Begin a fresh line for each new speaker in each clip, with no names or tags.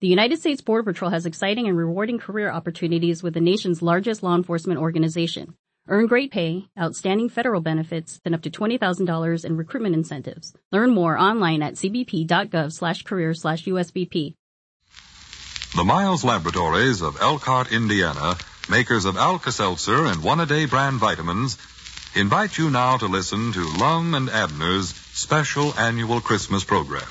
The United States Border Patrol has exciting and rewarding career opportunities with the nation's largest law enforcement organization. Earn great pay, outstanding federal benefits, and up to $20,000 in recruitment incentives. Learn more online at cbp.gov slash career slash USBP.
The Miles Laboratories of Elkhart, Indiana, makers of Alka-Seltzer and one-a-day brand vitamins, invite you now to listen to Lum and Abner's special annual Christmas program.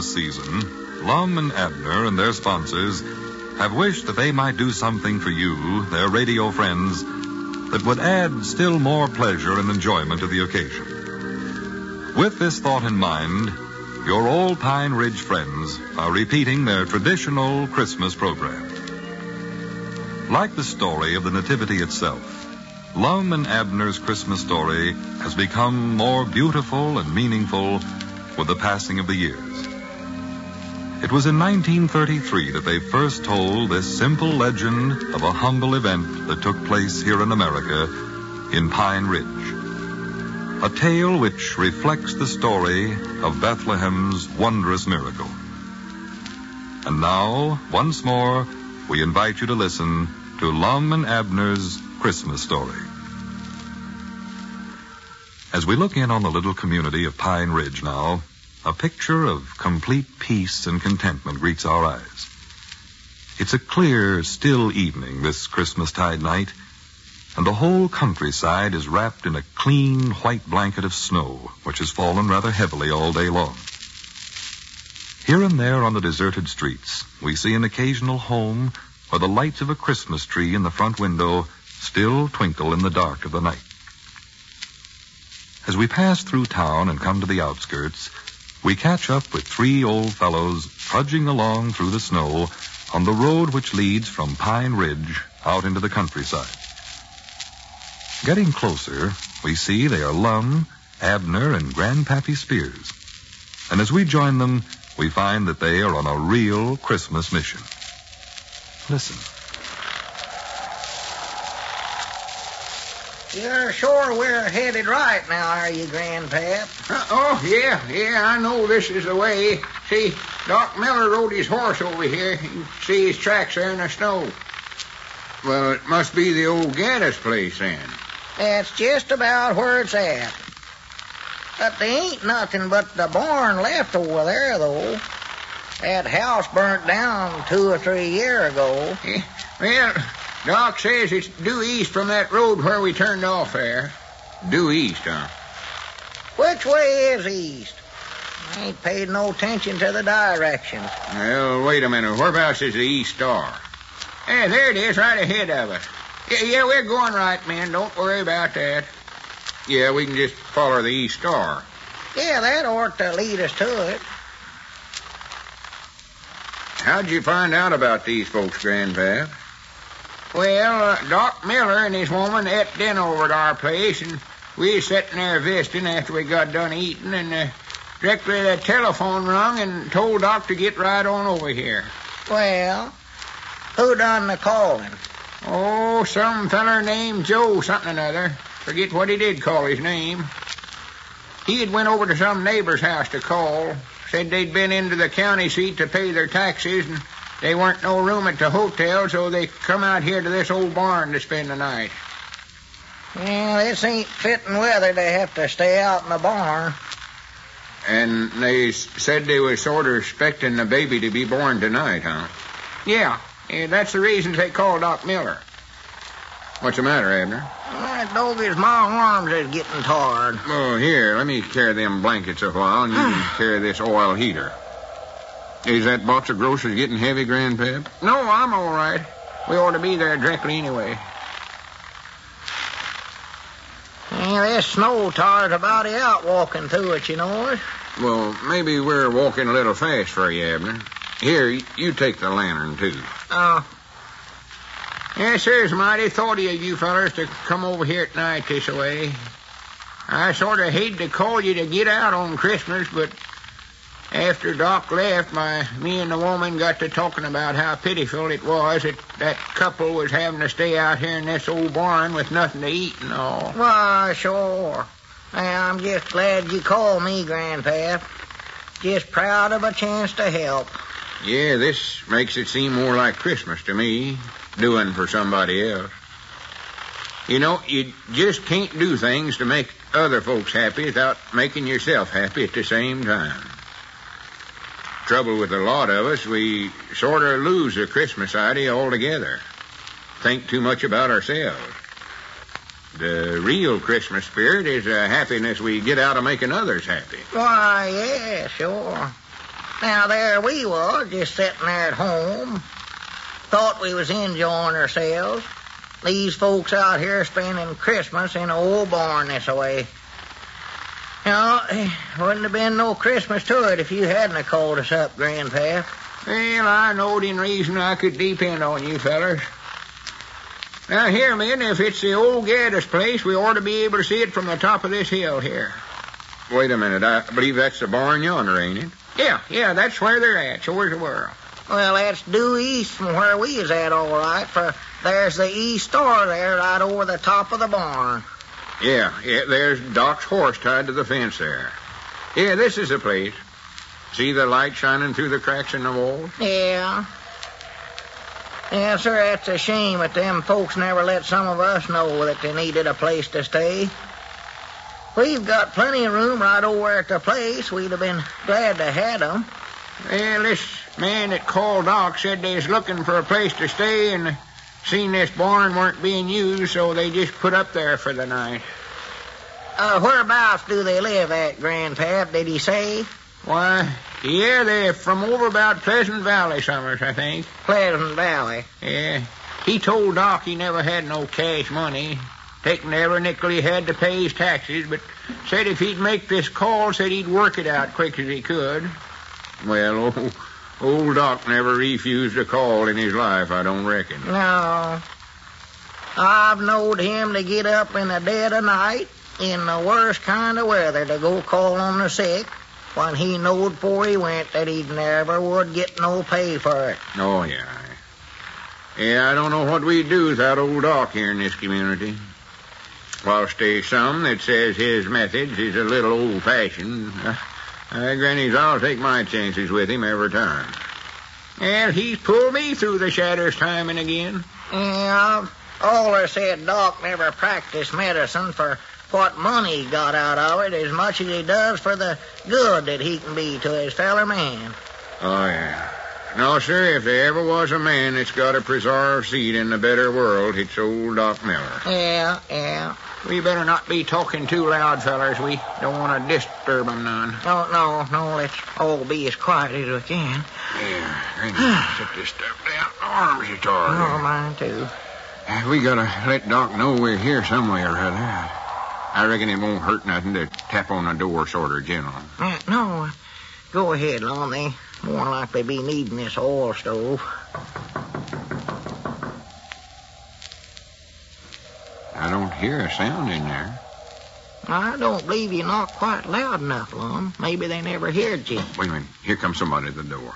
Christmas season, Lum and Abner and their sponsors have wished that they might do something for you, their radio friends, that would add still more pleasure and enjoyment to the occasion. With this thought in mind, your old Pine Ridge friends are repeating their traditional Christmas program. Like the story of the Nativity itself, Lum and Abner's Christmas story has become more beautiful and meaningful with the passing of the years. It was in 1933 that they first told this simple legend of a humble event that took place here in America in Pine Ridge. A tale which reflects the story of Bethlehem's wondrous miracle. And now, once more, we invite you to listen to Lum and Abner's Christmas story. As we look in on the little community of Pine Ridge now, a picture of complete peace and contentment greets our eyes. It's a clear, still evening this Christmastide night, and the whole countryside is wrapped in a clean white blanket of snow, which has fallen rather heavily all day long. Here and there on the deserted streets, we see an occasional home where the lights of a Christmas tree in the front window still twinkle in the dark of the night. As we pass through town and come to the outskirts, we catch up with three old fellows trudging along through the snow on the road which leads from Pine Ridge out into the countryside. Getting closer, we see they are Lum, Abner, and Grandpappy Spears. And as we join them, we find that they are on a real Christmas mission. Listen.
You're sure we're headed right now, are you, Grandpap?
Uh, oh, yeah, yeah, I know this is the way. See, Doc Miller rode his horse over here. You can see his tracks there in the snow. Well, it must be the old Gaddis place then.
That's just about where it's at. But there ain't nothing but the barn left over there, though. That house burnt down two or three year ago.
Eh, Well, Doc says it's due east from that road where we turned off there. Due east, huh?
Which way is east? I ain't paid no attention to the directions.
Well, wait a minute. Whereabouts is the East Star? Hey, there it is, right ahead of us. Yeah, yeah, we're going right, man. Don't worry about that. Yeah, we can just follow the East Star.
Yeah, that ought to lead us to it.
How'd you find out about these folks, Grandpap? Well, uh, Doc Miller and his woman ate dinner over at our place, and we was sitting there visiting after we got done eating, and uh, directly the telephone rung and told Doc to get right on over here.
Well, who done the calling?
Oh, some feller named Joe something or other. Forget what he did call his name. He had went over to some neighbor's house to call. Said they'd been into the county seat to pay their taxes, and they weren't no room at the hotel, so they come out here to this old barn to spend the night.
Well, this ain't fitting weather to have to stay out in the barn.
And they said they was sort of expecting the baby to be born tonight, huh? Yeah. yeah that's the reason they called Doc Miller. What's the matter, Abner?
That doggies, my arms is getting tired.
Oh, here, let me carry them blankets a while, and you can carry this oil heater. Is that box of groceries getting heavy, Grandpap? No, I'm all right. We ought to be there directly anyway.
Yeah, this snow tire's about out walking through it, you know.
Well, maybe we're walking a little fast for you, Abner. Here, you take the lantern, too.
Oh,
Yes, sir, it's mighty thoughty of you fellers to come over here at night this way. I sort of hate to call you to get out on Christmas, but after Doc left, my me and the woman got to talking about how pitiful it was that that couple was having to stay out here in this old barn with nothing to eat and all.
why, sure. I'm just glad you called me, Grandpap. Just proud of a chance to help.
Yeah, this makes it seem more like Christmas to me, doing for somebody else. You know, you just can't do things to make other folks happy without making yourself happy at the same time. Trouble with a lot of us, we sort of lose the Christmas idea altogether. Think too much about ourselves. The real Christmas spirit is a happiness we get out of making others happy.
Why, yeah, sure. Now, there we was, just sitting there at home. Thought we was enjoying ourselves. These folks out here spending Christmas in an old barn this way. You know, eh, wouldn't have been no Christmas to it if you hadn't have called us up, Grandpap.
Well, I knowed in reason I could depend on you fellers. Now, here, men, if it's the old Gaddis place, we ought to be able to see it from the top of this hill here. Wait a minute. I believe that's the barn yonder, ain't it? Yeah, yeah, that's where they're at. So where's the world?
Well, that's due east from where we is at, all right, for there's the east star there right over the top of the barn.
Yeah, yeah, there's Doc's horse tied to the fence there. Yeah, this is the place. See the light shining through the cracks in the wall?
Yeah. Yeah, sir, that's a shame that them folks never let some of us know that they needed a place to stay. We've got plenty of room right over at the place. We'd have been glad to had 'em.
Well, this man that called Doc said they was looking for a place to stay and seen this barn weren't being used, so they just put up there for the night.
Uh, whereabouts do they live at, Grandpap, did he say?
Why, yeah, they're from over about Pleasant Valley, Summers, I think.
Pleasant Valley.
Yeah. He told Doc he never had no cash money. Taking every nickel he had to pay his taxes, but said if he'd make this call, said he'd work it out quick as he could. Well, old, old Doc never refused a call in his life, I don't reckon.
No. I've knowed him to get up in the dead of night in the worst kind of weather to go call on the sick when he knowed before he went that he never would get no pay for it.
Oh, yeah. Yeah, I don't know what we'd do without old Doc here in this community. Whilst there's some that says his methods is a little old-fashioned, uh, Granny's I'll take my chances with him every time. And he's pulled me through the shadows time and again.
Yeah, I've said Doc never practiced medicine for what money he got out of it as much as he does for the good that he can be to his fellow man.
Oh, yeah. No, sir, if there ever was a man that's got a preserved seed in the better world, it's old Doc Miller.
Yeah, yeah.
We better not be talking too loud, fellers. We don't want to disturb 'em none.
No, no, no, let's all be as quiet as we can.
Yeah, Granny, set this stuff down. Arms are tired.
Oh, mine too.
We gotta let Doc know we're here somewhere or other. I reckon it won't hurt nothing to tap on the door sort of gentle.
Uh, no, go ahead, Lum. They more likely be needing this oil stove.
Hear a sound in there.
I don't believe you knocked quite loud enough, Lum. Maybe they never heard you.
Wait a minute. Here comes somebody at the door.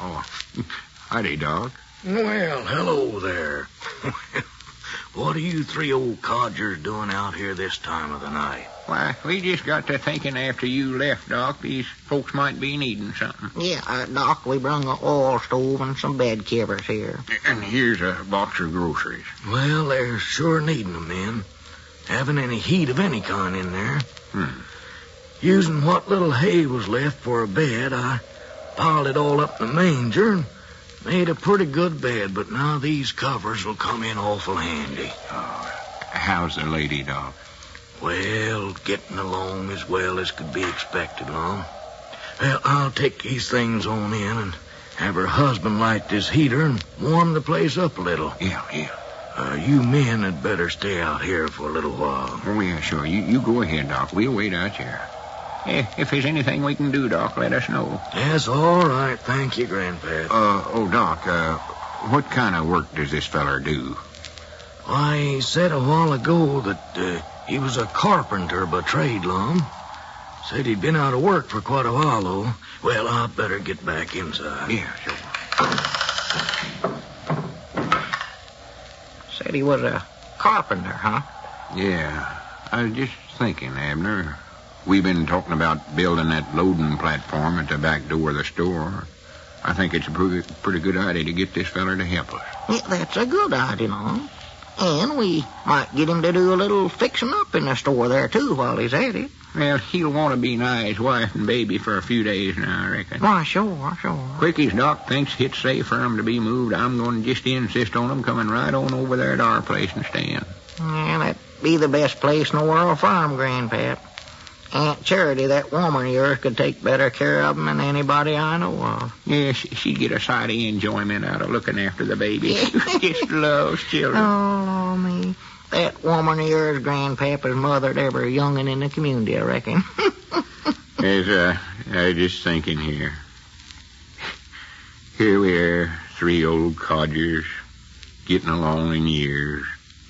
Oh, howdy, Doc.
Well, hello there. what are you three old codgers doing out here this time of the night?
Why, we just got to thinking after you left, Doc, these folks might be needing something.
Yeah, uh, Doc, we brung a oil stove and some bed covers here.
And here's a box of groceries.
Well, they're sure needing needing 'em then. having any heat of any kind in there.
Hmm.
Using what little hay was left for a bed, I piled it all up in the manger and made a pretty good bed, but now these covers will come in awful handy.
How's the lady, Doc?
Well, getting along as well as could be expected, Lum. Well, I'll take these things on in and have her husband light this heater and warm the place up a little.
Yeah, yeah.
Uh, you men had better stay out here for a little while.
Oh, yeah, sure. You, you go ahead, Doc. We'll wait out here. Eh, if there's anything we can do, Doc, let us know.
Yes, all right. Thank you, Grandpap.
Uh, oh, Doc, uh, what kind of work does this feller do?
Why, he said a while ago that uh, he was a carpenter by trade, Lum. Said he'd been out of work for quite a while, though. Well, I better get back inside.
Yeah, sure.
Said he was a carpenter, huh?
Yeah. I was just thinking, Abner. We've been talking about building that loading platform at the back door of the store. I think it's a pretty, pretty good idea to get this feller to help us.
Yeah, that's a good idea, Lum. And we might get him to do a little fixing up in the store there, too, while he's at it.
Well, he'll want to be nigh his wife and baby for a few days now, I reckon.
Why, sure, sure.
Quick as Doc thinks it's safe for 'em to be moved, I'm going to just insist on 'em coming right on over there to our place and staying.
Yeah, that'd be the best place in the world for 'em, Grandpap. Aunt Charity, that woman of yours, could take better care of 'em than anybody I know of.
Yeah, she- she'd get a sight of enjoyment out of looking after the baby. just loves children.
Oh, me. That woman of yours, Grandpap, has mothered every youngin' in the community, I reckon.
As uh, I was just thinking here. Here we are, three old codgers, getting along in years,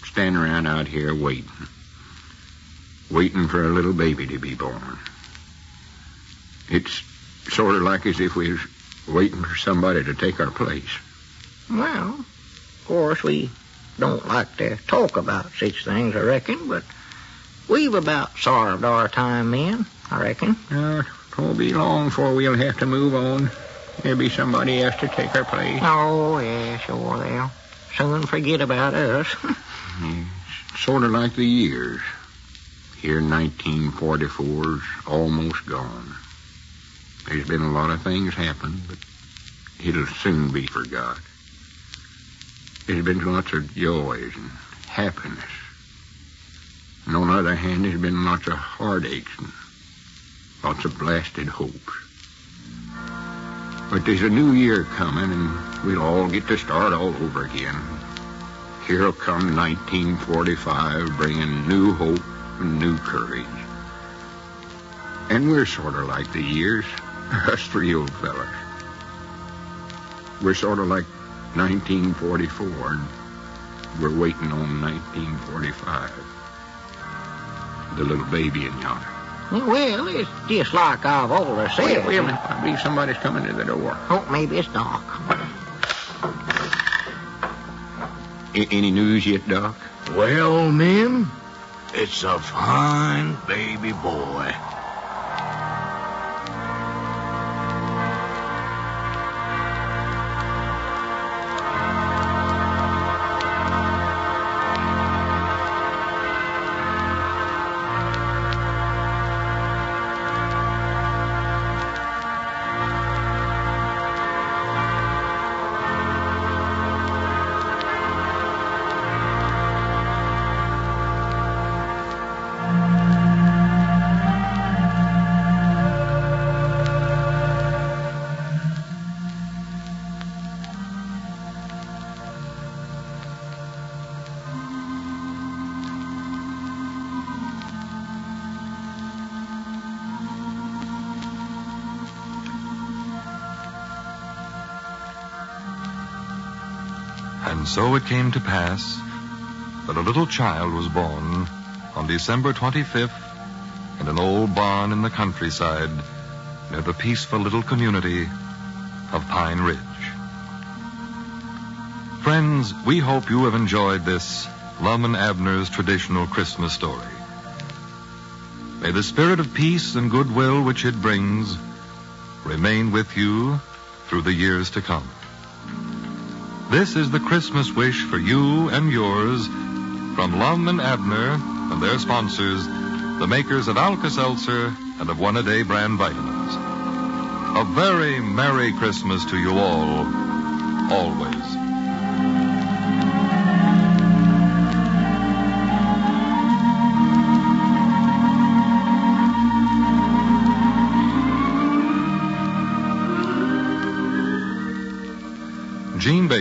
standing around out here waiting. Waiting for a little baby to be born. It's sort of like as if we was waiting for somebody to take our place.
well, of course, we don't like to talk about such things, I reckon, but we've about served our time then, I reckon.
Uh, it won't be long before we'll have to move on. There'll be somebody else to take our place.
Oh, yeah, sure, they'll soon forget about us.
Sort of like the years. Here, 1944's almost gone. There's been a lot of things happen, but it'll soon be forgot. There's been lots of joys and happiness. And on the other hand, there's been lots of heartaches and lots of blasted hopes. But there's a new year coming, and we'll all get to start all over again. Here'll come 1945, bringing new hope new courage. And we're sort of like the years, us three old fellas. We're sort of like 1944, and we're waiting on 1945. The little baby in yonder.
well, it's just like I've always said.
Wait, wait a minute. I believe somebody's coming to the door.
Oh, maybe it's Doc.
A- any news yet, Doc?
Well, men, it's a fine baby boy.
And so it came to pass that a little child was born on December 25th in an old barn in the countryside near the peaceful little community of Pine Ridge. Friends, we hope you have enjoyed this Lum and Abner's traditional Christmas story. May the spirit of peace and goodwill which it brings remain with you through the years to come. This is the Christmas wish for you and yours from Lum and Abner and their sponsors, the makers of Alka-Seltzer and of One-A-Day brand vitamins. A very Merry Christmas to you all, always.